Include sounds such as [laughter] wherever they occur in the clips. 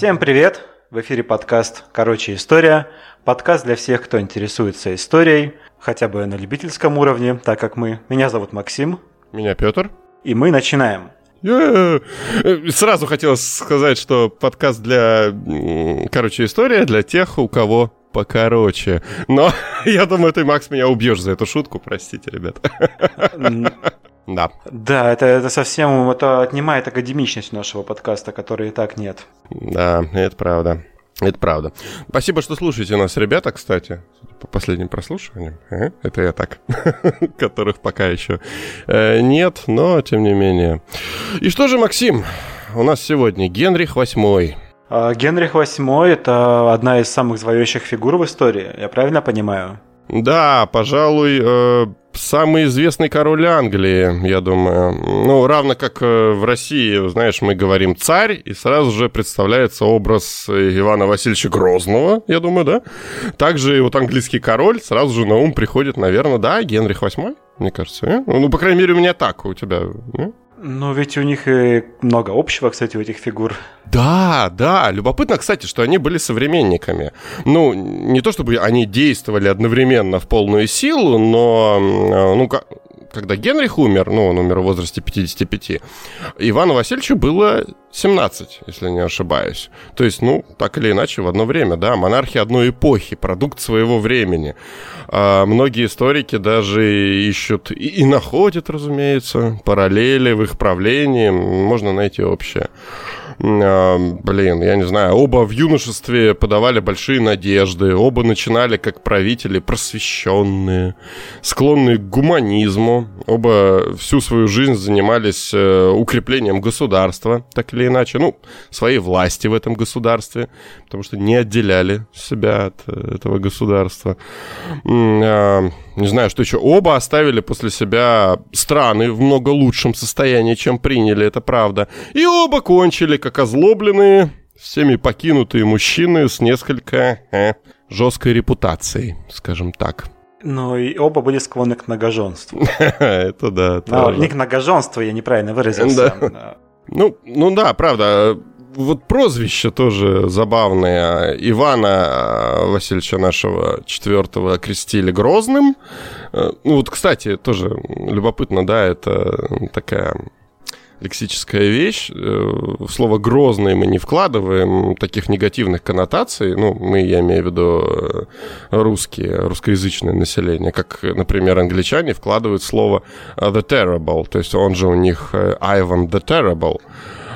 Всем привет! В эфире подкаст «Короче, история». Подкаст для всех, кто интересуется историей, хотя бы на любительском уровне, так как мы. Меня зовут Максим. Меня Петр. И мы начинаем. Сразу хотелось сказать, что подкаст для, короче, история для тех, у кого покороче. Но [laughs] я думаю, ты, Макс, меня убьешь за эту шутку, простите, ребят. Да. Да, это, это совсем это отнимает академичность нашего подкаста, которой и так нет. Да, это правда. Это правда. Спасибо, что слушаете нас, ребята, кстати, по последним прослушиваниям. Это я так, [laughs] которых пока еще э, нет, но тем не менее. И что же, Максим, у нас сегодня Генрих VIII. А, Генрих VIII – это одна из самых зловещих фигур в истории, я правильно понимаю? Да, пожалуй, э, самый известный король Англии, я думаю. Ну, равно как э, в России, знаешь, мы говорим царь, и сразу же представляется образ Ивана Васильевича Грозного, я думаю, да? Также и вот английский король, сразу же на ум приходит, наверное, да, Генрих VIII, мне кажется. Э? Ну, по крайней мере, у меня так, у тебя. Э? Ну, ведь у них и много общего, кстати, у этих фигур. Да, да. Любопытно, кстати, что они были современниками. Ну, не то чтобы они действовали одновременно в полную силу, но, ну, когда Генрих умер, ну, он умер в возрасте 55, Ивану Васильевичу было 17, если не ошибаюсь. То есть, ну, так или иначе, в одно время, да, монархи одной эпохи, продукт своего времени. А многие историки даже ищут и, и находят, разумеется, параллели в их правлении, можно найти общее. Блин, я не знаю, оба в юношестве подавали большие надежды, оба начинали как правители просвещенные, склонные к гуманизму, оба всю свою жизнь занимались э, укреплением государства, так или иначе, ну, своей власти в этом государстве, потому что не отделяли себя от э, этого государства. А, не знаю, что еще. Оба оставили после себя страны в много лучшем состоянии, чем приняли, это правда. И оба кончили, как озлобленные, всеми покинутые мужчины с несколько э, жесткой репутацией, скажем так. Ну и оба были склонны к многоженству. [laughs] Это да. Но не к многоженству, я неправильно выразился. Ну, ну да, правда вот прозвище тоже забавное. Ивана э, Васильевича нашего четвертого крестили Грозным. Э, ну вот, кстати, тоже любопытно, да, это такая лексическая вещь. Э, слово «грозный» мы не вкладываем таких негативных коннотаций. Ну, мы, я имею в виду русские, русскоязычное население. Как, например, англичане вкладывают слово «the terrible». То есть он же у них «Ivan the terrible».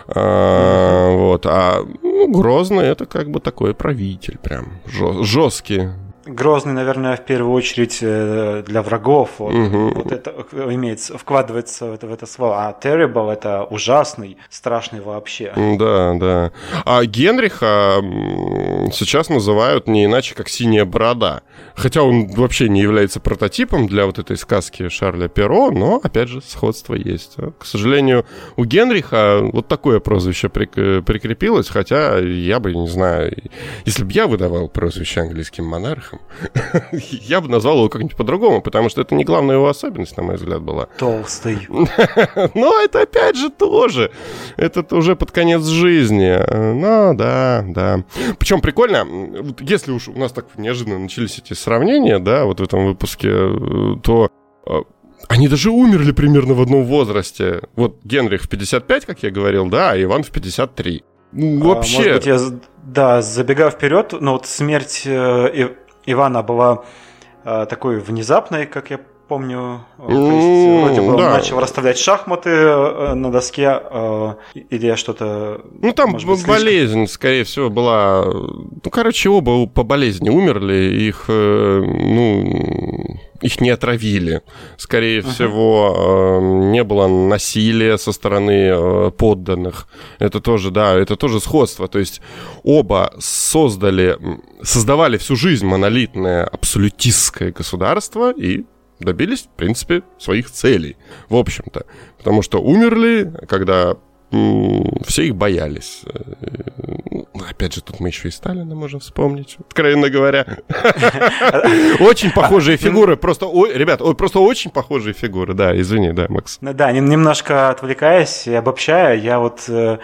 А, вот, а ну, Грозный это как бы такой правитель прям жесткий. Грозный, наверное, в первую очередь э, для врагов. Вот, угу. вот это имеется, вкладывается в это, в это слово. А terrible это ужасный, страшный вообще. Да, да. А Генриха сейчас называют не иначе, как синяя борода. Хотя он вообще не является прототипом для вот этой сказки Шарля Перо, но, опять же, сходство есть. К сожалению, у Генриха вот такое прозвище прикрепилось, хотя я бы, не знаю, если бы я выдавал прозвище английским монархам, [laughs] я бы назвал его как-нибудь по-другому, потому что это не главная его особенность, на мой взгляд, была. Толстый. [laughs] Но это, опять же, тоже. Это уже под конец жизни. Ну, да, да. Причем прикольно, если уж у нас так неожиданно начались эти сравнения, да, вот в этом выпуске, э, то э, они даже умерли примерно в одном возрасте. Вот Генрих в 55, как я говорил, да, а Иван в 53. Ну, вообще... А, может быть, я, да, забегая вперед, но вот смерть э, Ивана была э, такой внезапной, как я помню. То есть, вроде бы да. он начал расставлять шахматы э, на доске, э, или я что-то... Ну, там быть, болезнь, скорее всего, была... Ну, короче, оба по болезни умерли, их, э, ну, их не отравили. Скорее uh-huh. всего, не было насилия со стороны подданных. Это тоже, да, это тоже сходство. То есть оба создали, создавали всю жизнь монолитное абсолютистское государство и добились, в принципе, своих целей, в общем-то. Потому что умерли, когда все их боялись. Ну, опять же, тут мы еще и Сталина можем вспомнить, откровенно говоря. [laughs] Очень похожие фигуры, просто, ребят, просто очень похожие фигуры, да, извини, да, Макс. Ну да, немножко отвлекаясь и обобщая, я вот э,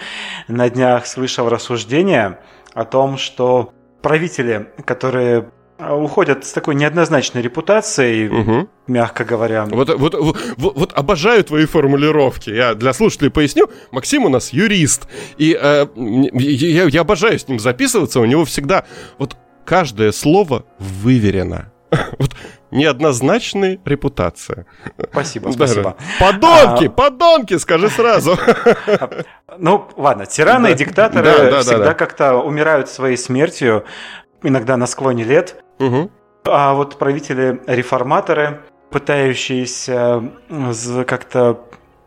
на днях слышал рассуждение о том, что правители, которые а, уходят с такой неоднозначной репутацией, угу. мягко говоря. Вот, вот, вот, вот обожаю твои формулировки. Я для слушателей поясню. Максим у нас юрист. И э, я, я обожаю с ним записываться. У него всегда вот каждое слово выверено. [laughs] Вот неоднозначная репутация. Спасибо, спасибо. Подонки, а... подонки, скажи сразу. [laughs] Ну, ладно, тираны да. и диктаторы да, да, всегда да, да. как-то умирают своей смертью, иногда на склоне лет. Угу. А вот правители-реформаторы, пытающиеся как-то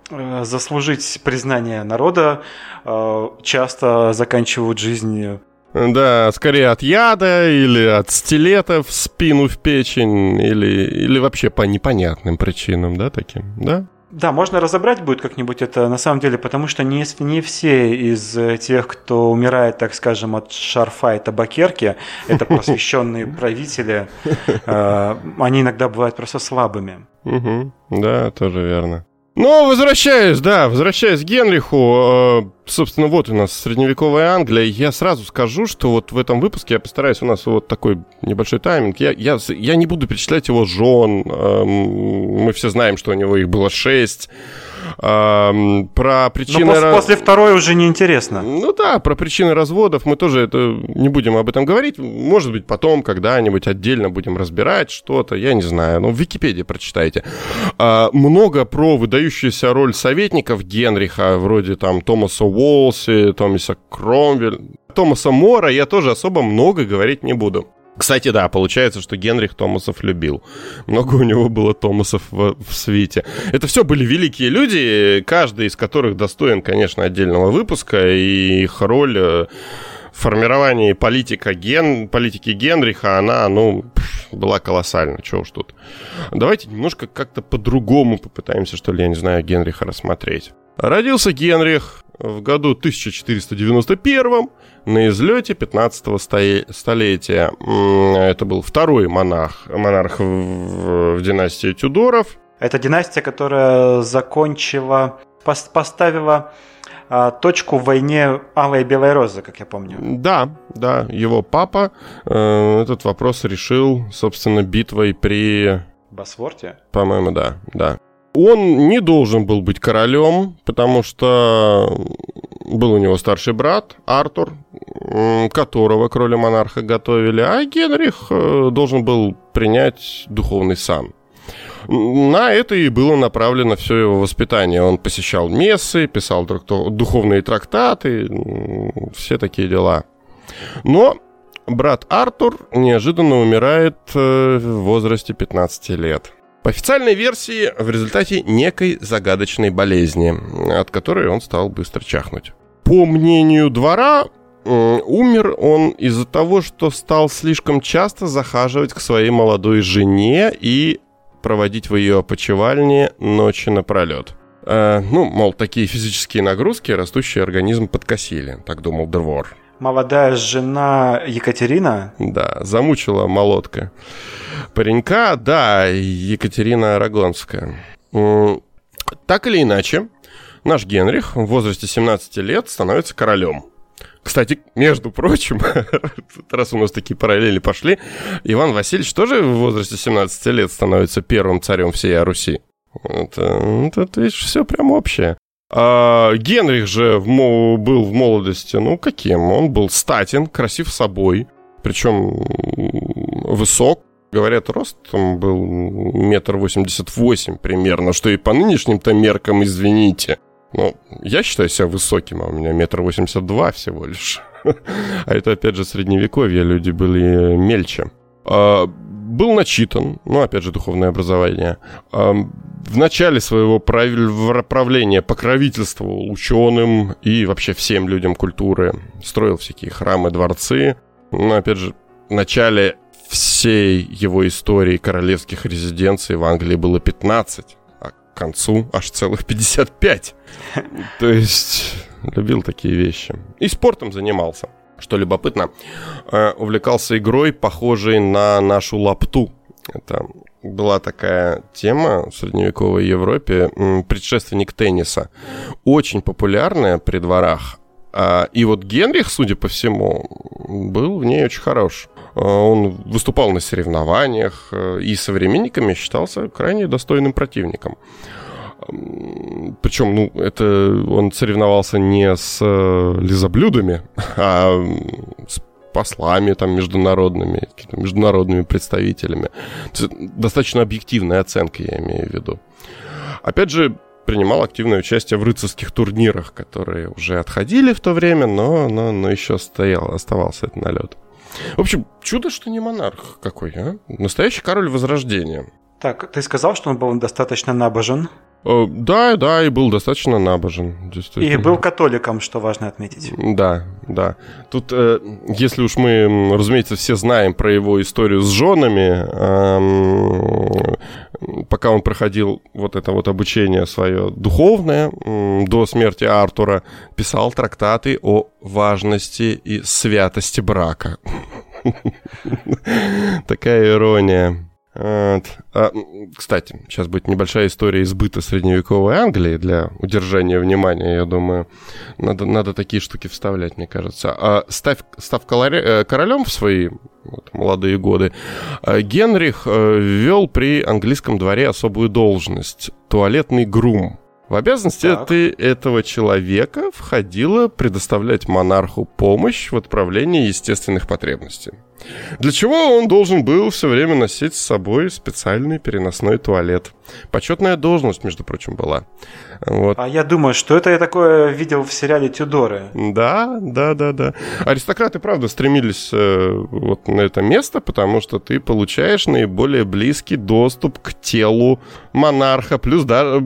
э, заслужить признание народа, э, часто заканчивают жизнь да, скорее от яда или от стилета в спину, в печень, или, или вообще по непонятным причинам, да, таким, да? Да, можно разобрать будет как-нибудь это на самом деле, потому что не, не все из э, тех, кто умирает, так скажем, от шарфа и табакерки, [laughs] это просвещенные правители, э, они иногда бывают просто слабыми. Да, тоже верно. Но возвращаясь, да, возвращаясь к Генриху, э, собственно, вот у нас средневековая Англия. Я сразу скажу, что вот в этом выпуске я постараюсь, у нас вот такой небольшой тайминг. Я, я, я не буду перечислять его жен. Э, мы все знаем, что у него их было шесть. Про причины... Но после, после второй уже неинтересно. Ну да, про причины разводов мы тоже это не будем об этом говорить. Может быть, потом когда-нибудь отдельно будем разбирать что-то, я не знаю. Ну, в Википедии прочитайте. Э, много про выдающуюся роль советников Генриха, вроде там Томаса Уолси, Томаса Кромвель. Томаса Мора я тоже особо много говорить не буду. Кстати, да, получается, что Генрих Томасов любил. Много у него было Томасов в, в свите. Это все были великие люди, каждый из которых достоин, конечно, отдельного выпуска, и их роль э, в формировании политика ген, политики Генриха, она, ну, была колоссальна, чего уж тут. Давайте немножко как-то по-другому попытаемся, что ли, я не знаю, Генриха рассмотреть. Родился Генрих в году 1491 на излете 15-го столетия. Это был второй монарх, монарх в, в династии Тюдоров. Это династия, которая закончила, поставила а, точку в войне Алой и Белой Розы, как я помню. Да, да, его папа э, этот вопрос решил, собственно, битвой при... Босворте? По-моему, да, да. Он не должен был быть королем, потому что был у него старший брат Артур, которого кроля монарха готовили, а Генрих э, должен был принять духовный сан. На это и было направлено все его воспитание. Он посещал мессы, писал духовные трактаты, все такие дела. Но брат Артур неожиданно умирает э, в возрасте 15 лет. По официальной версии, в результате некой загадочной болезни, от которой он стал быстро чахнуть. По мнению двора, умер он из-за того, что стал слишком часто захаживать к своей молодой жене и проводить в ее опочивальне ночи напролет. Э, ну, мол, такие физические нагрузки растущий организм подкосили, так думал двор. Молодая жена Екатерина? Да, замучила молотка. Паренька, да, Екатерина Арагонская. Так или иначе, наш Генрих в возрасте 17 лет становится королем. Кстати, между прочим, [laughs] раз у нас такие параллели пошли, Иван Васильевич тоже в возрасте 17 лет становится первым царем всей Руси. Это, это видишь, все прям общее. А Генрих же в, был в молодости, ну, каким? Он был статен, красив собой, причем высок, Говорят, рост там был метр восемьдесят восемь примерно, что и по нынешним-то меркам, извините. Ну, я считаю себя высоким, а у меня метр восемьдесят два всего лишь. [laughs] А это, опять же, средневековье, люди были мельче. Был начитан, ну, опять же, духовное образование. В начале своего правления покровительствовал ученым и вообще всем людям культуры. Строил всякие храмы, дворцы. Ну, опять же, в начале всей его истории королевских резиденций в Англии было 15. А к концу аж целых 55. [laughs] То есть любил такие вещи. И спортом занимался. Что любопытно, э, увлекался игрой, похожей на нашу лапту. Это была такая тема в средневековой Европе, предшественник тенниса. Очень популярная при дворах. А, и вот Генрих, судя по всему, был в ней очень хорош. А, он выступал на соревнованиях э, и современниками считался крайне достойным противником. Причем, ну, это он соревновался не с э, лизоблюдами, [laughs] а с послами там международными, международными представителями. достаточно объективная оценка, я имею в виду. Опять же, принимал активное участие в рыцарских турнирах, которые уже отходили в то время, но, но, но еще стоял, оставался этот налет. В общем, чудо, что не монарх какой, а? Настоящий король Возрождения. Так, ты сказал, что он был достаточно набожен. Э, да, да, и был достаточно набожен. И был католиком, что важно отметить. Да, да. Тут, э, если уж мы, разумеется, все знаем про его историю с женами, пока он проходил вот это вот обучение свое духовное до смерти Артура, писал трактаты о важности и святости брака. [laughs] Такая ирония. А, кстати, сейчас будет небольшая история избыта средневековой Англии для удержания внимания, я думаю. Надо, надо такие штуки вставлять, мне кажется. А став, став э, королем в свои вот, молодые годы, э, Генрих э, ввел при английском дворе особую должность – туалетный грум. В обязанности так. ты этого человека входило предоставлять монарху помощь в отправлении естественных потребностей. Для чего он должен был все время носить с собой специальный переносной туалет. Почетная должность, между прочим, была. Вот. А я думаю, что это я такое видел в сериале Тюдоры. Да, да, да, да. Аристократы, правда, стремились э, вот на это место, потому что ты получаешь наиболее близкий доступ к телу монарха, плюс да,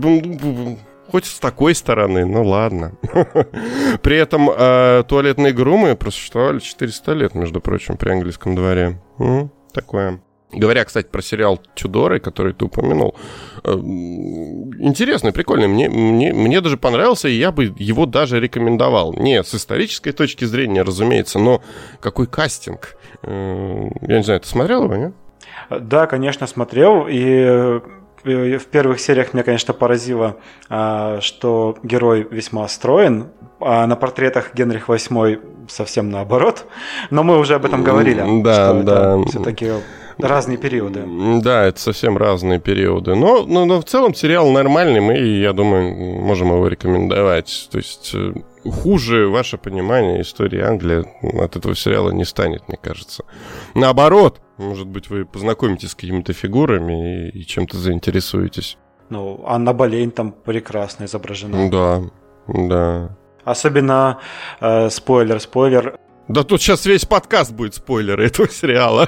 Хоть с такой стороны, ну ладно. [laughs] При этом э, туалетные грумы просуществовали 400 лет, между прочим, при английском дворе. Ну, такое. Говоря, кстати, про сериал «Тюдоры», который ты упомянул, э, интересный, прикольный. Мне, мне, мне даже понравился, и я бы его даже рекомендовал. Не с исторической точки зрения, разумеется, но какой кастинг. Э, я не знаю, ты смотрел его, нет? Да, конечно, смотрел, и в первых сериях меня, конечно, поразило, а, что герой весьма строен, а на портретах Генрих VIII совсем наоборот. Но мы уже об этом говорили. Да, что да. все-таки разные периоды. Да, это совсем разные периоды. Но, но, но в целом сериал нормальный, мы, я думаю, можем его рекомендовать. То есть э, хуже ваше понимание истории Англии от этого сериала не станет, мне кажется. Наоборот, может быть, вы познакомитесь с какими-то фигурами и, и чем-то заинтересуетесь. Ну, Анна Болейн там прекрасно изображена. Да, да. Особенно, э, спойлер, спойлер. Да тут сейчас весь подкаст будет спойлеры этого сериала.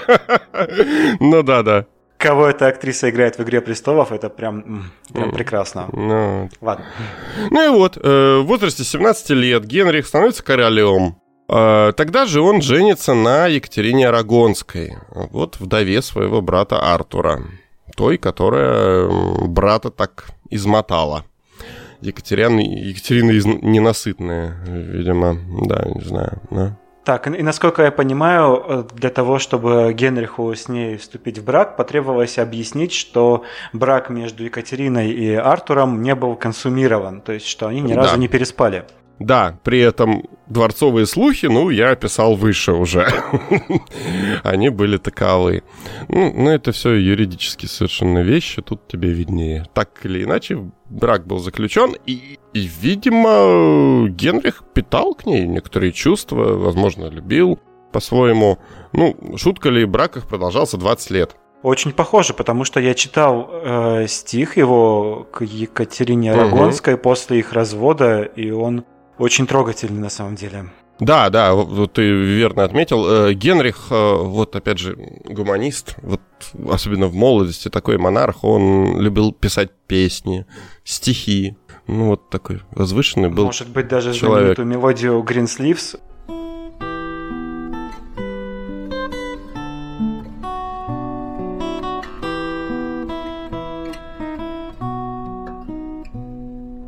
[laughs] ну да, да кого эта актриса играет в «Игре престолов», это прям, прям прекрасно. Ну, Ладно. Ну и вот, э, в возрасте 17 лет Генрих становится королем. Э, тогда же он женится на Екатерине Арагонской, вот вдове своего брата Артура, той, которая брата так измотала. Екатерина, Екатерина из... ненасытная, видимо, да, не знаю, да. Так, и насколько я понимаю, э, для того, чтобы Генриху с ней вступить в брак, потребовалось объяснить, что брак между Екатериной и Артуром не был консумирован, то есть что они ни разу да. не переспали. Да, при этом дворцовые слухи, ну, я описал выше уже. [laughs] Они были таковы. Ну, ну, это все юридически совершенно вещи, тут тебе виднее. Так или иначе, брак был заключен, и, и, видимо, Генрих питал к ней некоторые чувства, возможно, любил по-своему. Ну, шутка ли, брак их продолжался 20 лет. Очень похоже, потому что я читал э, стих его к Екатерине Арагонской угу. после их развода, и он очень трогательный на самом деле. Да, да, вот ты верно отметил. Э, Генрих, э, вот опять же, гуманист, вот особенно в молодости, такой монарх, он любил писать песни, стихи. Ну, вот такой возвышенный был Может быть, даже человек. знаменитую мелодию Green Sleeves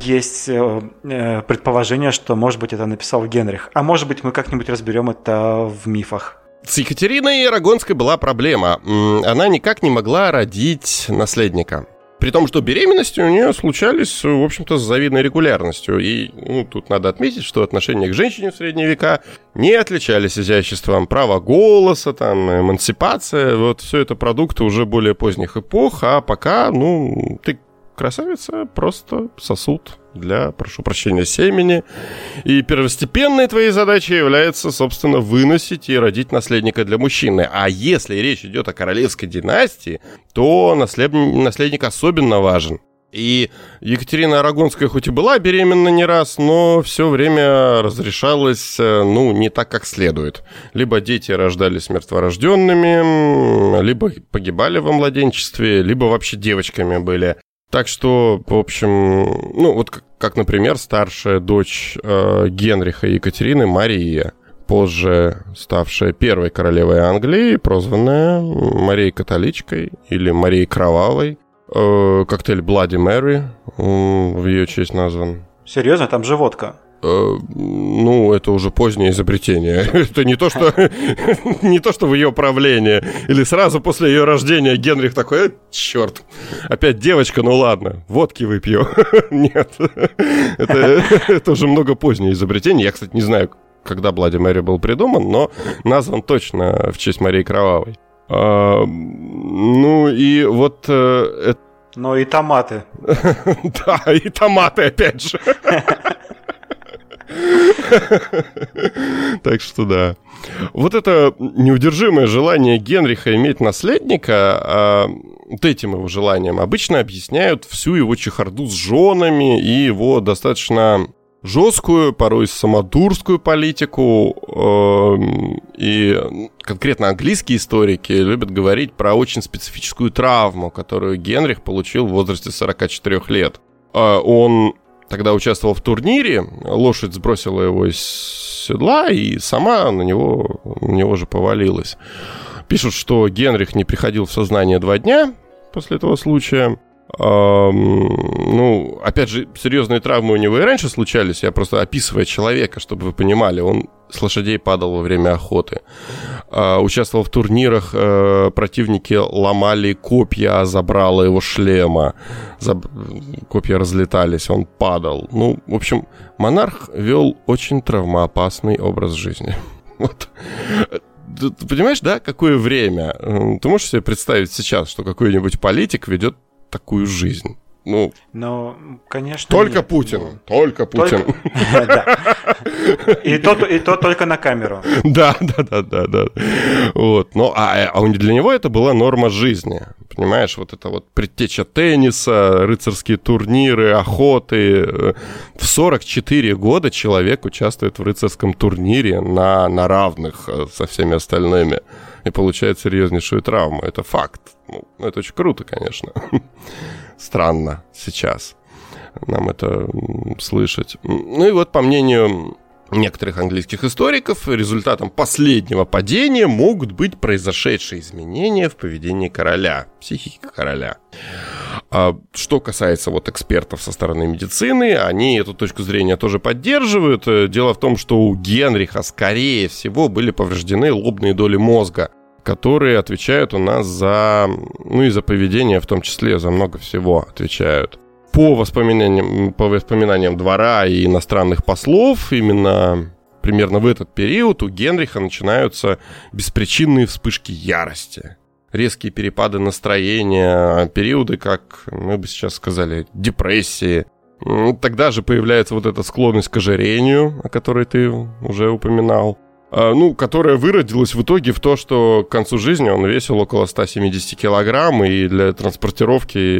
есть э, предположение, что, может быть, это написал Генрих. А может быть, мы как-нибудь разберем это в мифах. С Екатериной Арагонской была проблема. Она никак не могла родить наследника. При том, что беременности у нее случались, в общем-то, с завидной регулярностью. И ну, тут надо отметить, что отношения к женщине в средние века не отличались изяществом. Право голоса, там, эмансипация, вот все это продукты уже более поздних эпох, а пока, ну, ты красавица, просто сосуд для, прошу прощения, семени. И первостепенной твоей задачей является, собственно, выносить и родить наследника для мужчины. А если речь идет о королевской династии, то наслед... наследник особенно важен. И Екатерина Арагонская хоть и была беременна не раз, но все время разрешалось, э, ну, не так, как следует. Либо дети рождались мертворожденными, либо погибали во младенчестве, либо вообще девочками были. Так что, в общем, ну вот как, как например, старшая дочь э, Генриха и Екатерины Мария, позже ставшая первой королевой Англии, прозванная Марией Католичкой или Марией Кровавой. Э, коктейль Bloody Mary э, в ее честь назван. Серьезно, там же водка. Э, ну, это уже позднее изобретение. [laughs] Это не то, что [laughs] не то, что в ее правлении. Или сразу после ее рождения Генрих такой, э, черт, опять девочка, ну ладно, водки выпью. [laughs] Нет, это, это уже много позднее изобретение. Я, кстати, не знаю, когда Блади Мэри был придуман, но назван точно в честь Марии Кровавой. А, ну и вот э, но и томаты. да, и томаты, опять же. [laughs] Так что да. Вот это неудержимое желание Генриха иметь наследника, а, вот этим его желанием обычно объясняют всю его чехарду с женами и его достаточно жесткую, порой самодурскую политику. Эм, и конкретно английские историки любят говорить про очень специфическую травму, которую Генрих получил в возрасте 44 лет. А, он тогда участвовал в турнире, лошадь сбросила его из седла и сама на него, на него же повалилась. Пишут, что Генрих не приходил в сознание два дня после этого случая. Ну, опять же, серьезные травмы у него и раньше случались. Я просто описывая человека, чтобы вы понимали, он с лошадей падал во время охоты. А, участвовал в турнирах, э, противники ломали копья, а забрало его шлема. Заб... Копья разлетались, он падал. Ну, в общем, монарх вел очень травмоопасный образ жизни. [laughs] Вот. Ты понимаешь, да, какое время? Ты можешь себе представить сейчас, что какой-нибудь политик ведет такую жизнь. Ну, Но, конечно. Только нет. Путин. Ну, только Путин. [laughs] И то, и то только на камеру. [laughs] Да, да, да, да, да. Вот. Но, а, а для него это была норма жизни. Понимаешь, вот это вот предтеча тенниса, рыцарские турниры, охоты. В 44 года человек участвует в рыцарском турнире на, на равных э, со всеми остальными и получает серьезнейшую травму. Это факт. Ну, это очень круто, конечно. [laughs] Странно сейчас нам это слышать. Ну и вот, по мнению некоторых английских историков, результатом последнего падения могут быть произошедшие изменения в поведении короля, психики короля. А что касается вот экспертов со стороны медицины, они эту точку зрения тоже поддерживают. Дело в том, что у Генриха, скорее всего, были повреждены лобные доли мозга, которые отвечают у нас за, ну и за поведение, в том числе за много всего отвечают по воспоминаниям, по воспоминаниям двора и иностранных послов, именно примерно в этот период у Генриха начинаются беспричинные вспышки ярости. Резкие перепады настроения, периоды, как мы бы сейчас сказали, депрессии. Тогда же появляется вот эта склонность к ожирению, о которой ты уже упоминал. А, ну, которая выродилась в итоге в то, что к концу жизни он весил около 170 килограмм, и для транспортировки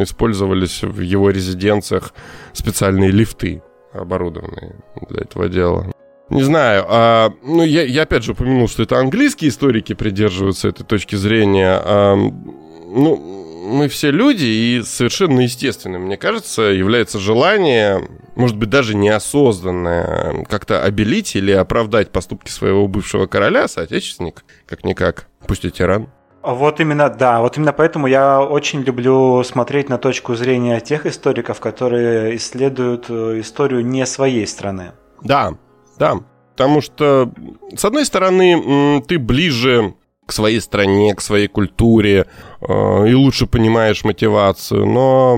использовались в его резиденциях специальные лифты, оборудованные для этого дела. Не знаю, а, ну, я, я опять же упомянул, что это английские историки придерживаются этой точки зрения. А, ну, мы все люди, и совершенно естественным, мне кажется, является желание, может быть, даже неосознанное, как-то обелить или оправдать поступки своего бывшего короля, соотечественника, как-никак, пусть и тиран. Вот именно, да, вот именно поэтому я очень люблю смотреть на точку зрения тех историков, которые исследуют э, историю не своей страны. Да, да, потому что, с одной стороны, ты ближе к своей стране, к своей культуре и лучше понимаешь мотивацию, но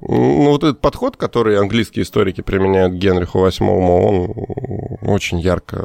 ну, вот этот подход, который английские историки применяют Генриху VIII, он очень ярко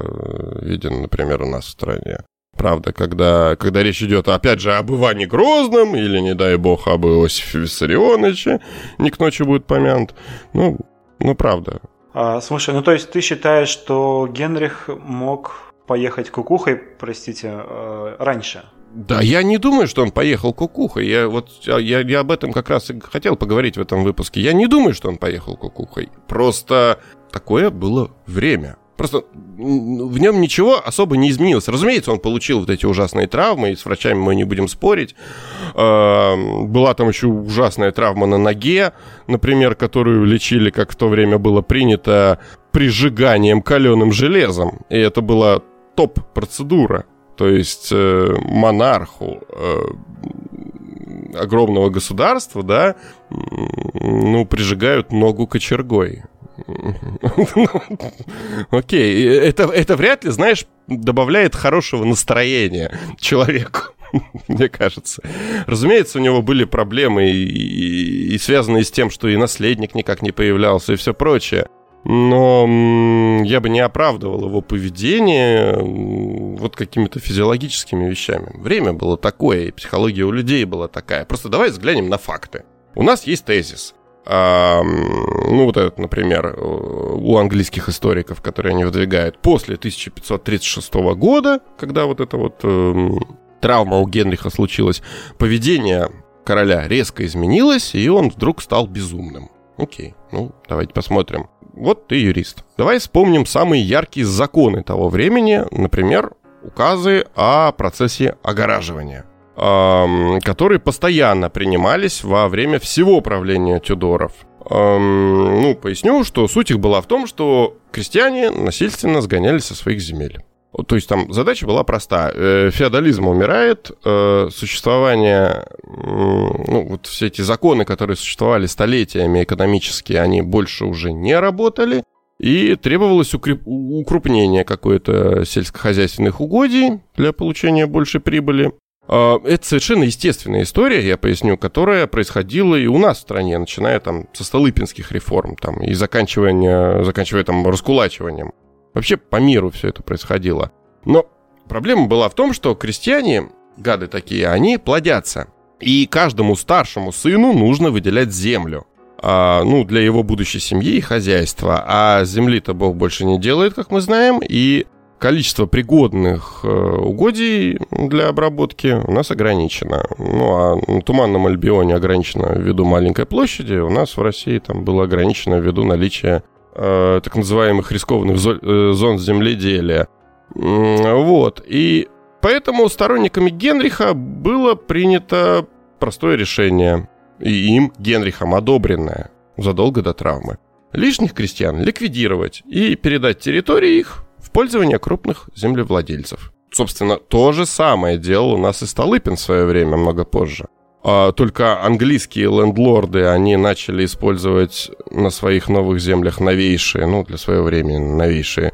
виден, например, у нас в стране. Правда, когда, когда речь идет, опять же, об Иване Грозном или, не дай бог, об Иосифе Виссарионовиче, не к ночи будет помянут. Ну, ну правда. А, слушай, ну то есть ты считаешь, что Генрих мог поехать кукухой, простите, э, раньше? Да, я не думаю, что он поехал кукухой. Я вот я, я об этом как раз и хотел поговорить в этом выпуске. Я не думаю, что он поехал кукухой. Просто такое было время. Просто в нем ничего особо не изменилось. Разумеется, он получил вот эти ужасные травмы, и с врачами мы не будем спорить. А, была там еще ужасная травма на ноге, например, которую лечили, как в то время было принято, прижиганием каленым железом. И это была топ-процедура. То есть э, монарху э, огромного государства, да, ну, прижигают ногу кочергой. [laughs] Окей, это, это вряд ли, знаешь, добавляет хорошего настроения человеку, [laughs] мне кажется. Разумеется, у него были проблемы и, и, и связанные с тем, что и наследник никак не появлялся и все прочее но я бы не оправдывал его поведение вот какими-то физиологическими вещами. Время было такое, и психология у людей была такая. Просто давай взглянем на факты. У нас есть тезис. А, ну, вот этот, например, у английских историков, которые они выдвигают, после 1536 года, когда вот эта вот э, травма у Генриха случилась, поведение короля резко изменилось, и он вдруг стал безумным. Окей, ну, давайте посмотрим вот ты юрист. Давай вспомним самые яркие законы того времени, например, указы о процессе огораживания, которые постоянно принимались во время всего правления Тюдоров. Ну, поясню, что суть их была в том, что крестьяне насильственно сгоняли со своих земель. То есть там задача была проста. Э, феодализм умирает, э, существование, ну, вот все эти законы, которые существовали столетиями экономические, они больше уже не работали, и требовалось укреп... укрупнение какой-то сельскохозяйственных угодий для получения большей прибыли. А, это совершенно естественная история, я поясню, которая происходила и у нас в стране, начиная там со Столыпинских реформ там, и заканчивая, заканчивая там раскулачиванием. Вообще по миру все это происходило. Но проблема была в том, что крестьяне, гады такие, они плодятся. И каждому старшему сыну нужно выделять землю. А, ну, для его будущей семьи и хозяйства. А земли-то Бог больше не делает, как мы знаем, и количество пригодных э, угодий для обработки у нас ограничено. Ну, а на Туманном Альбионе ограничено ввиду маленькой площади, у нас в России там было ограничено ввиду наличия э, так называемых рискованных э, зон земледелия. Вот. И поэтому сторонниками Генриха было принято простое решение, и им, Генрихом, одобренное задолго до травмы. Лишних крестьян ликвидировать и передать территории их в пользование крупных землевладельцев. Собственно, то же самое делал у нас и Столыпин в свое время, много позже. А, только английские лендлорды, они начали использовать на своих новых землях новейшие, ну, для своего времени новейшие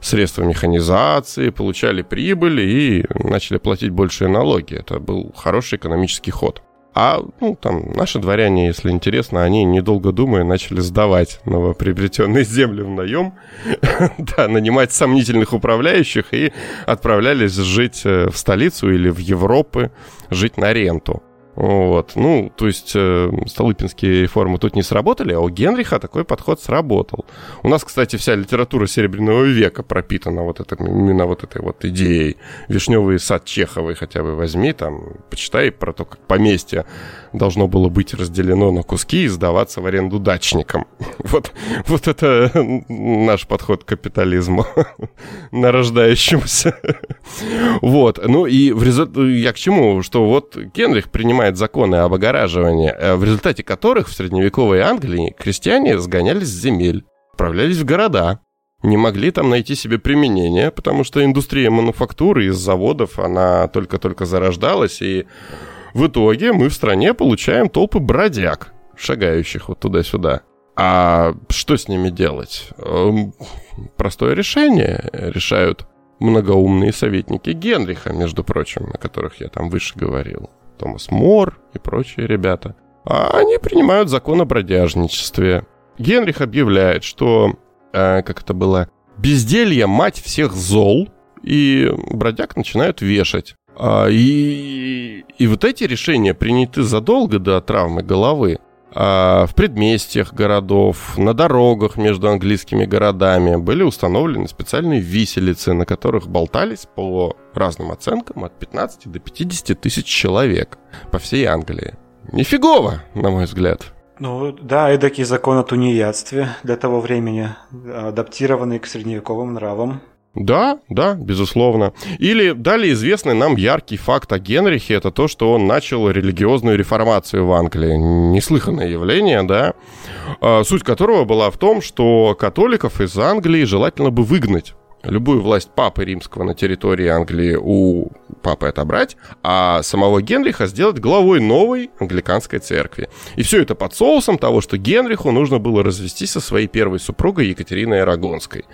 средства механизации, получали прибыль и начали платить большие налоги. Это был хороший экономический ход. А, ну, там, наши дворяне, если интересно, они, недолго думая, начали сдавать новоприобретенные [laughs] земли в наем, [laughs] да, нанимать сомнительных управляющих и отправлялись жить э, в столицу или в Европы, жить на ренту. Вот. Ну, то есть э, Столыпинские реформы тут не сработали, а у Генриха такой подход сработал. У нас, кстати, вся литература Серебряного века пропитана вот это, именно вот этой вот идеей. Вишневый сад Чеховой хотя бы возьми, там, почитай про то, как поместье должно было быть разделено на куски и сдаваться в аренду дачникам. [laughs] Вот, вот это наш подход к капитализму [laughs] нарождающемуся. [laughs] Вот. Ну и в результате я к чему? Что вот Генрих принимает законы об огораживании, э, в результате которых в средневековой Англии крестьяне сгонялись с земель, отправлялись в города, не могли там найти себе применение, потому что индустрия мануфактуры из заводов, она только-только зарождалась, и в итоге мы в стране получаем толпы бродяг, шагающих вот туда-сюда. А что с ними делать? Эм, простое решение решают многоумные советники Генриха, между прочим, о которых я там выше говорил. Томас Мор и прочие ребята. А они принимают закон о бродяжничестве. Генрих объявляет, что, э, как это было, безделье мать всех зол, и бродяг начинают вешать. А, и, и вот эти решения приняты задолго до травмы головы. А, в предместьях городов, на дорогах между английскими городами были установлены специальные виселицы, на которых болтались по разным оценкам от 15 до 50 тысяч человек по всей Англии. Нифигово, на мой взгляд. Ну да, эдакий закон о тунеядстве для того времени, адаптированный к средневековым нравам. Да, да, безусловно. Или далее известный нам яркий факт о Генрихе, это то, что он начал религиозную реформацию в Англии. Неслыханное явление, да, а, суть которого была в том, что католиков из Англии желательно бы выгнать любую власть папы римского на территории Англии у папы отобрать, а самого Генриха сделать главой новой англиканской церкви. И все это под соусом того, что Генриху нужно было развестись со своей первой супругой Екатериной Арагонской.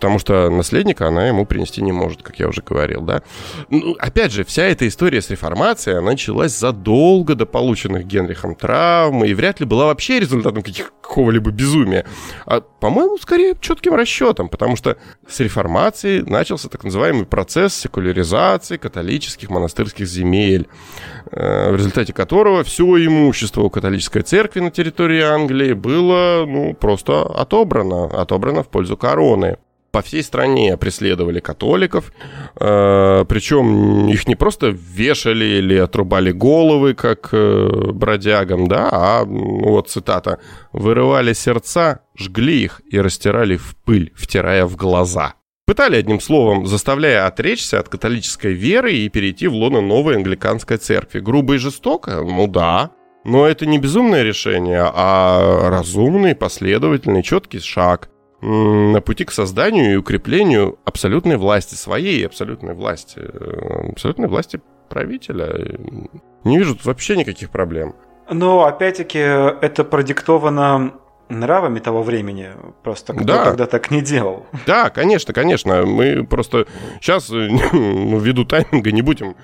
Потому что наследника она ему принести не может, как я уже говорил, да. Ну, опять же, вся эта история с реформацией, она началась задолго до полученных Генрихом травм, и вряд ли была вообще результатом какого-либо безумия. А, по-моему, скорее четким расчетом, потому что с реформацией начался так называемый процесс секуляризации католических монастырских земель, э, в результате которого все имущество у католической церкви на территории Англии было ну, просто отобрано, отобрано в пользу короны по всей стране преследовали католиков, э, причем их не просто вешали или отрубали головы, как э, бродягам, да, а, ну, вот цитата, вырывали сердца, жгли их и растирали в пыль, втирая в глаза. Пытали, одним словом, заставляя отречься от католической веры и перейти в лоно новой англиканской церкви. Грубо и жестоко? Ну да. Но это не безумное решение, а разумный, последовательный, четкий шаг на пути к созданию и укреплению абсолютной власти, своей абсолютной власти, э, абсолютной власти правителя. Не вижу тут вообще никаких проблем. Но опять-таки это продиктовано нравами того времени. Просто кто да. тогда так не делал. Да, конечно, конечно. Мы просто сейчас, [laughs] ну, ввиду тайминга, не будем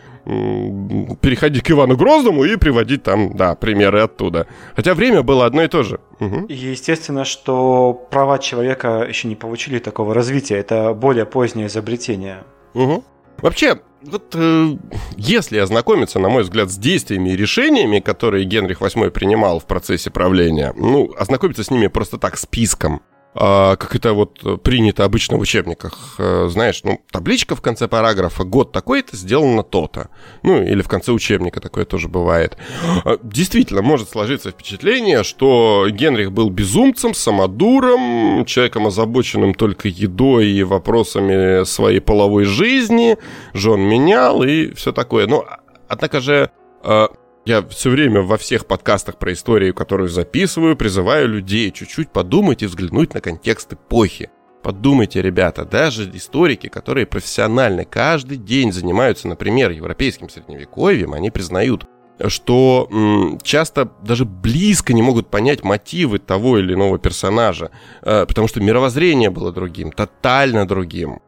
переходить к Ивану Грозному и приводить там, да, примеры оттуда. Хотя время было одно и то же. Угу. Естественно, что права человека еще не получили такого развития. Это более позднее изобретение. Угу. Вообще, вот э, если ознакомиться, на мой взгляд, с действиями и решениями, которые Генрих VIII принимал в процессе правления, ну, ознакомиться с ними просто так, списком, как это вот принято обычно в учебниках. Э, знаешь, ну, табличка в конце параграфа, год такой-то сделано то-то. Ну, или в конце учебника такое тоже бывает. А, действительно, может сложиться впечатление, что Генрих был безумцем, самодуром, человеком, озабоченным только едой и вопросами своей половой жизни, жен менял и все такое. Но, однако же, а, я все время во всех подкастах про историю, которую записываю, призываю людей чуть-чуть подумать и взглянуть на контекст эпохи. Подумайте, ребята, даже историки, которые профессионально каждый день занимаются, например, европейским средневековьем, они признают, что м, часто даже близко не могут понять мотивы того или иного персонажа, э, потому что мировоззрение было другим, тотально другим.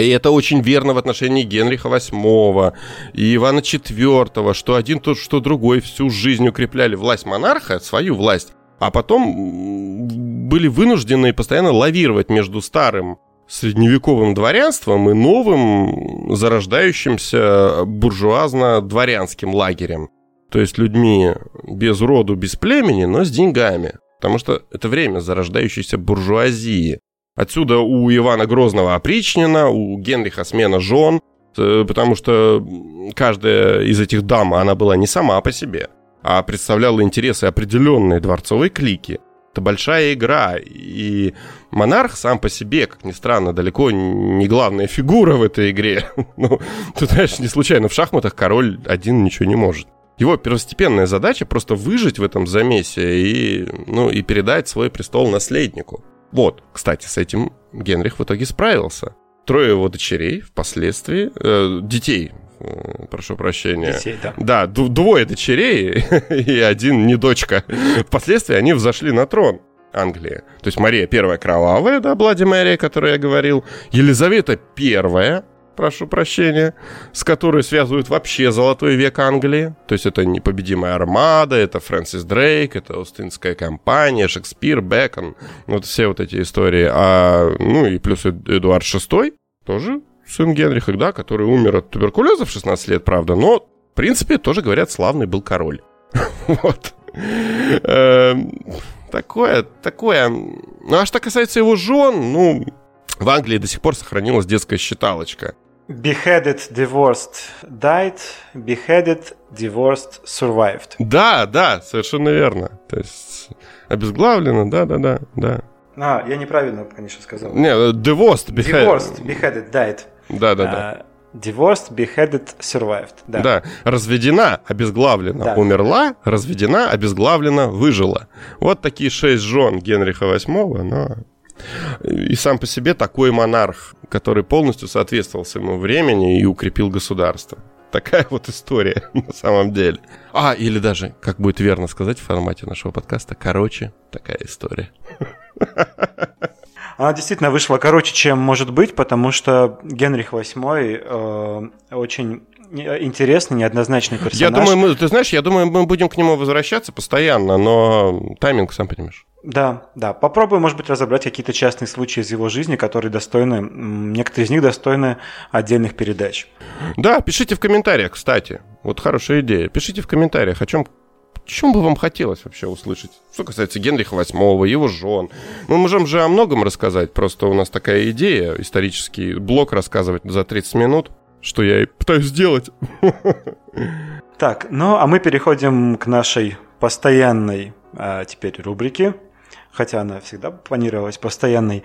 И это очень верно в отношении Генриха VIII и Ивана IV, что один тот, что другой всю жизнь укрепляли власть монарха, свою власть, а потом были вынуждены постоянно лавировать между старым средневековым дворянством и новым зарождающимся буржуазно-дворянским лагерем. То есть людьми без роду, без племени, но с деньгами. Потому что это время зарождающейся буржуазии. Отсюда у Ивана Грозного опричнина, у Генриха смена жен, э, потому что каждая из этих дам, она была не сама по себе, а представляла интересы определенной дворцовой клики. Это большая игра, и монарх сам по себе, как ни странно, далеко не главная фигура в этой игре. [laughs] ну, ты знаешь, не случайно в шахматах король один ничего не может. Его первостепенная задача просто выжить в этом замесе и, ну, и передать свой престол наследнику. Вот, кстати, с этим Генрих в итоге справился. Трое его дочерей впоследствии, э, детей, э, прошу прощения. Детей, да. Да, двое дочерей [laughs] и один не дочка. Впоследствии они взошли на трон. Англии. То есть Мария первая кровавая, да, Блади Мария, о которой я говорил. Елизавета первая, прошу прощения, с которой связывают вообще золотой век Англии. То есть это непобедимая армада, это Фрэнсис Дрейк, это Остинская компания, Шекспир, Бекон, вот все вот эти истории. А, ну и плюс Эдуард VI, тоже сын Генриха, да, который умер от туберкулеза в 16 лет, правда, но, в принципе, тоже, говорят, славный был король. [laughs] Вот. Эм, такое, такое. Ну, а что касается его жен, ну, в Англии до сих пор сохранилась детская считалочка. Beheaded, divorced, died. Beheaded, divorced, survived. Да, да, совершенно верно. То есть обезглавлено, да, да, да, да. А, я неправильно, конечно, сказал. Не, divorced, beheaded. Divorced, beheaded, died. Да, да, да. Uh, Divorced, beheaded, survived. Да, да. разведена, обезглавлена, да. умерла, разведена, обезглавлена, выжила. Вот такие шесть жен Генриха VIII, но... И сам по себе такой монарх, который полностью соответствовал своему времени и укрепил государство. Такая вот история [laughs] на самом деле. А, или даже, как будет верно сказать в формате нашего подкаста, короче, такая история. Она действительно вышла короче, чем может быть, потому что Генрих VIII э, очень интересный, неоднозначный персонаж. Я думаю, мы, ты знаешь, я думаю, мы будем к нему возвращаться постоянно, но тайминг, сам понимаешь. Да, да. Попробуем, может быть, разобрать какие-то частные случаи из его жизни, которые достойны, некоторые из них достойны отдельных передач. Да, пишите в комментариях, кстати. Вот хорошая идея. Пишите в комментариях, о чем чем бы вам хотелось вообще услышать? Что касается Генриха VIII, его жен. Мы можем же о многом рассказать, просто у нас такая идея, исторический блок рассказывать за 30 минут, что я и пытаюсь сделать. Так, ну а мы переходим к нашей постоянной а, теперь рубрике, хотя она всегда планировалась постоянной,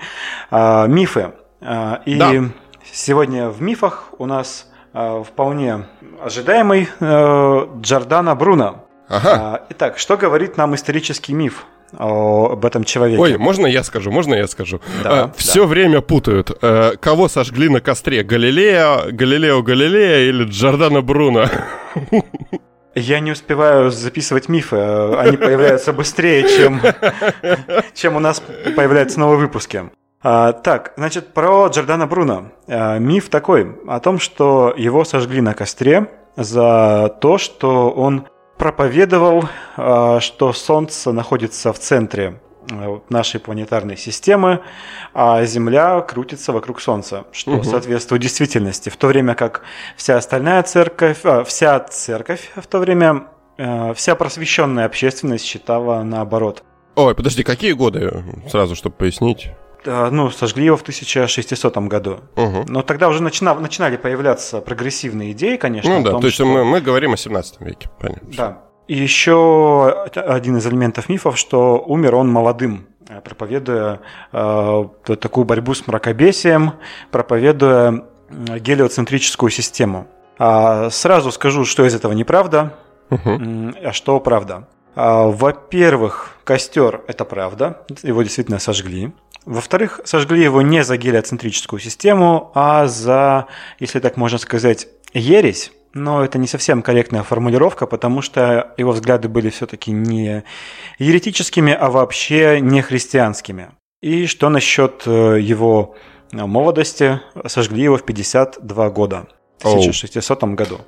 а, мифы. А, и да. сегодня в мифах у нас а, вполне ожидаемый Джордана Бруно. Ага. Итак, что говорит нам исторический миф? об этом человеке. Ой, можно я скажу, можно я скажу? Да, а, все да. время путают. А, кого сожгли на костре? Галилея, Галилео Галилея или Джордана Бруно? [laughs] Я не успеваю записывать мифы. Они появляются быстрее, чем, чем у нас появляются новые выпуски. А, так, значит, про Джордана Бруно. А, миф такой о том, что его сожгли на костре за то, что он проповедовал, а, что Солнце находится в центре нашей планетарной системы, а Земля крутится вокруг Солнца, что угу. соответствует действительности. В то время как вся остальная церковь, а, вся церковь в то время, э, вся просвещенная общественность считала наоборот. Ой, подожди, какие годы? Сразу, чтобы пояснить. Э, ну, сожгли его в 1600 году. Угу. Но тогда уже начинав, начинали появляться прогрессивные идеи, конечно. Ну да, том, то есть что... мы, мы говорим о 17 веке, понятно. Да. И еще один из элементов мифов, что умер он молодым, э, проповедуя э, такую борьбу с мракобесием, проповедуя гелиоцентрическую систему. А сразу скажу, что из этого неправда, угу. а что правда. А, во-первых, костер – это правда, его действительно сожгли. Во-вторых, сожгли его не за гелиоцентрическую систему, а за, если так можно сказать, ересь. Но это не совсем корректная формулировка, потому что его взгляды были все-таки не еретическими, а вообще не христианскими. И что насчет э, его молодости? Сожгли его в 52 года. В 1600 году.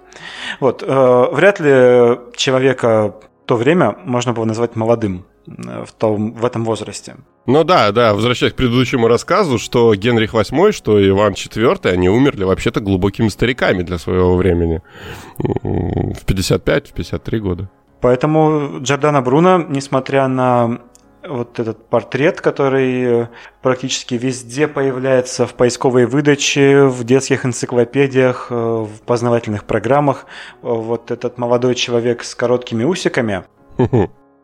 Вот, э, вряд ли человека в то время можно было назвать молодым в, том, в этом возрасте. Ну да, да, возвращаясь к предыдущему рассказу, что Генрих VIII, что Иван IV, они умерли вообще-то глубокими стариками для своего времени. В 55, в 53 года. Поэтому Джордана Бруно, несмотря на вот этот портрет, который практически везде появляется в поисковой выдаче, в детских энциклопедиях, в познавательных программах. Вот этот молодой человек с короткими усиками,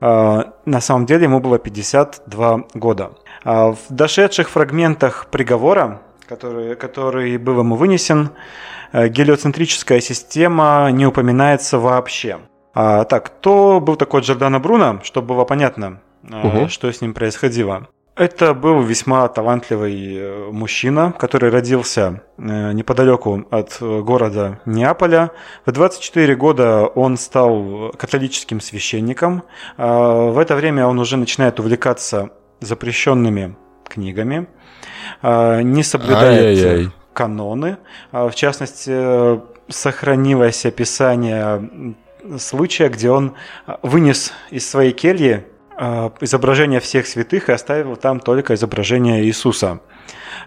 на самом деле ему было 52 года. А, в дошедших фрагментах приговора, который, который был ему вынесен, э, гелиоцентрическая система не упоминается вообще. А, так, кто был такой Джордано Бруно, чтобы было понятно, угу. что с ним происходило? Это был весьма талантливый э, мужчина, который родился э, неподалеку от города Неаполя. В 24 года он стал католическим священником. А, в это время он уже начинает увлекаться запрещенными книгами, а, не соблюдает Ай-яй-яй. каноны. А, в частности, сохранилось описание случая, где он вынес из своей кельи изображение всех святых и оставил там только изображение Иисуса.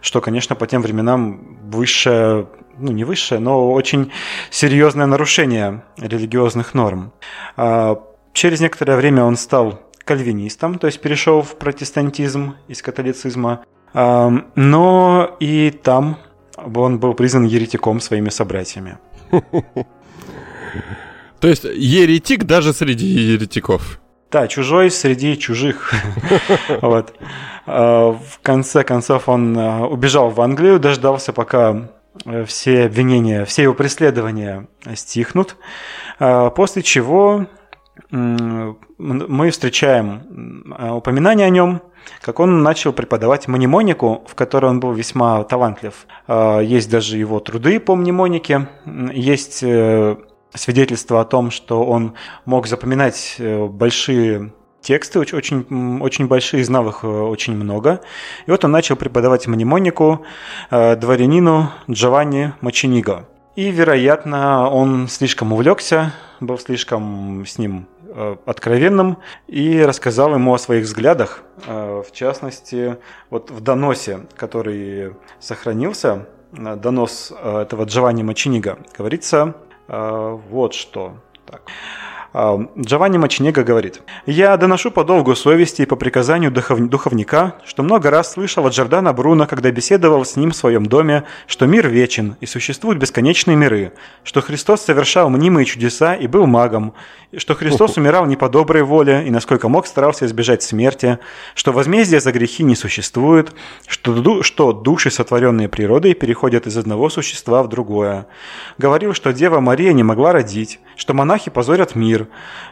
Что, конечно, по тем временам высшее, ну не высшее, но очень серьезное нарушение религиозных норм. А, через некоторое время он стал кальвинистом, то есть перешел в протестантизм из католицизма, а, но и там он был признан еретиком своими собратьями. [laughs] То есть еретик даже среди еретиков. Да, чужой среди чужих. [laughs] вот. А, в конце концов он а, убежал в Англию, дождался, пока э, все обвинения, все его преследования стихнут, а, после чего мы встречаем упоминание о нем, как он начал преподавать мнемонику, в которой он был весьма талантлив. Есть даже его труды по мнемонике, есть э, свидетельство о том, что он мог запоминать э, большие тексты, очень, очень большие, знал их э, очень много. И вот он начал преподавать мнемонику э, дворянину Джованни Мачиниго. И, вероятно, он слишком увлекся, был слишком с ним откровенным и рассказал ему о своих взглядах. В частности, вот в доносе, который сохранился, донос этого Джованни Мачинига, говорится вот что. Так. А, Джованни Мачинега говорит, «Я доношу по долгу совести и по приказанию духовника, что много раз слышал от Джордана Бруно, когда беседовал с ним в своем доме, что мир вечен и существуют бесконечные миры, что Христос совершал мнимые чудеса и был магом, что Христос [laughs] умирал не по доброй воле и, насколько мог, старался избежать смерти, что возмездия за грехи не существует, что, что души, сотворенные природой, переходят из одного существа в другое. Говорил, что Дева Мария не могла родить, что монахи позорят мир,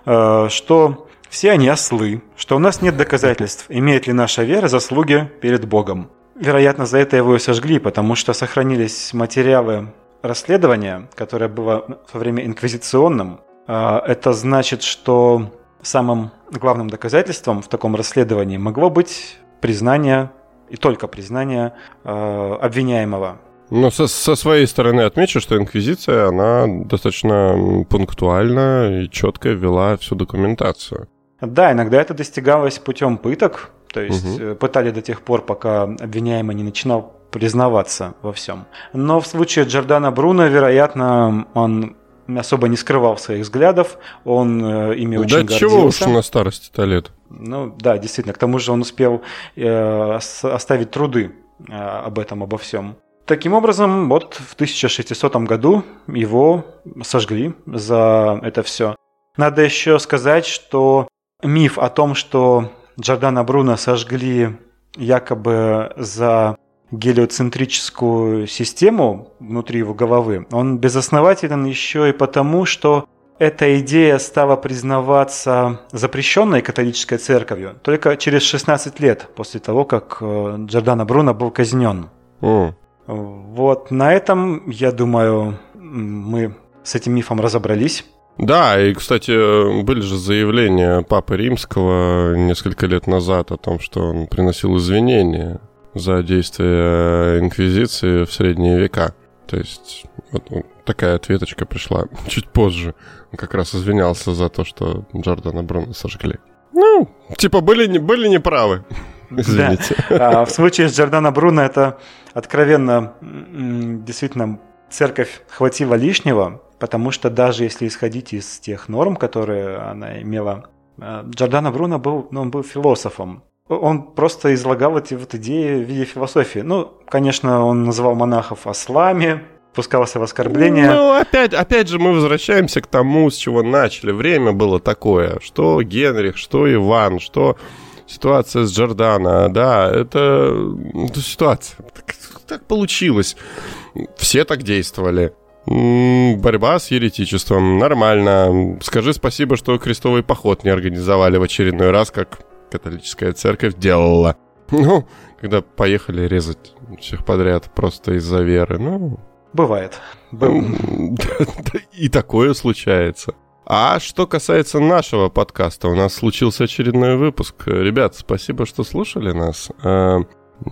э, что все они ослы, что у нас нет доказательств, имеет ли наша вера заслуги перед Богом. Вероятно, за это его и сожгли, потому что сохранились материалы расследования, которое было во время инквизиционным, а, это значит, что самым главным доказательством в таком расследовании могло быть признание и только признание э, обвиняемого. Но со, со своей стороны отмечу, что инквизиция, она достаточно пунктуально и четко вела всю документацию. Да, иногда это достигалось путем пыток, то есть угу. пытали до тех пор, пока обвиняемый не начинал признаваться во всем. Но в случае Джордана Бруно, вероятно, он особо не скрывал своих взглядов, он э, ими да очень гордился. чего уж на старости-то лет. Ну да, действительно, к тому же он успел э, оставить труды э, об этом, обо всем. Таким образом, вот в 1600 году его сожгли за это все. Надо еще сказать, что миф о том, что Джордана Бруно сожгли якобы за гелиоцентрическую систему внутри его головы, он безоснователен еще и потому, что эта идея стала признаваться запрещенной католической церковью только через 16 лет после того, как э, Джордано Бруно был казнен. Mm. Вот на этом, я думаю, мы с этим мифом разобрались. Да, и, кстати, были же заявления Папы Римского несколько лет назад о том, что он приносил извинения за действия Инквизиции в средние века. То есть вот такая ответочка пришла [laughs] чуть позже. Он как раз извинялся за то, что Джордана Бруно сожгли. Ну, типа были, были неправы. Извините. Да. А в случае с Джордана Бруно это откровенно действительно церковь хватила лишнего, потому что даже если исходить из тех норм, которые она имела, э, Джордана Бруно был, ну, он был философом, он просто излагал эти вот идеи в виде философии. Ну, конечно, он называл монахов ослами, пускался в оскорбления. Ну, опять, опять же, мы возвращаемся к тому, с чего начали. Время было такое, что Генрих, что Иван, что ситуация с Джордана, да, это, это ситуация. Так, так получилось. Все так действовали. Борьба с еретичеством. Нормально. Скажи спасибо, что крестовый поход не организовали в очередной раз, как католическая церковь делала. Ну, когда поехали резать всех подряд просто из-за веры, ну... Бывает. [laughs] И такое случается. А что касается нашего подкаста, у нас случился очередной выпуск. Ребят, спасибо, что слушали нас. А,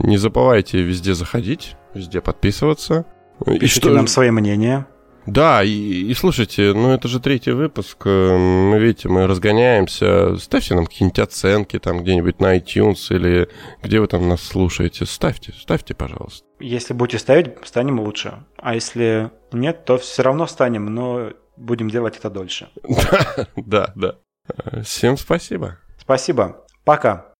не забывайте везде заходить, везде подписываться. Пишите и что... нам свои мнения. Да, и, и слушайте, ну это же третий выпуск, э, мы видите, мы разгоняемся, ставьте нам какие-нибудь оценки там где-нибудь на iTunes или где вы там нас слушаете, ставьте, ставьте, пожалуйста. Если будете ставить, станем лучше, а если нет, то все равно станем, но будем делать это дольше. [laughs] Да, да. Всем спасибо. Спасибо. Пока.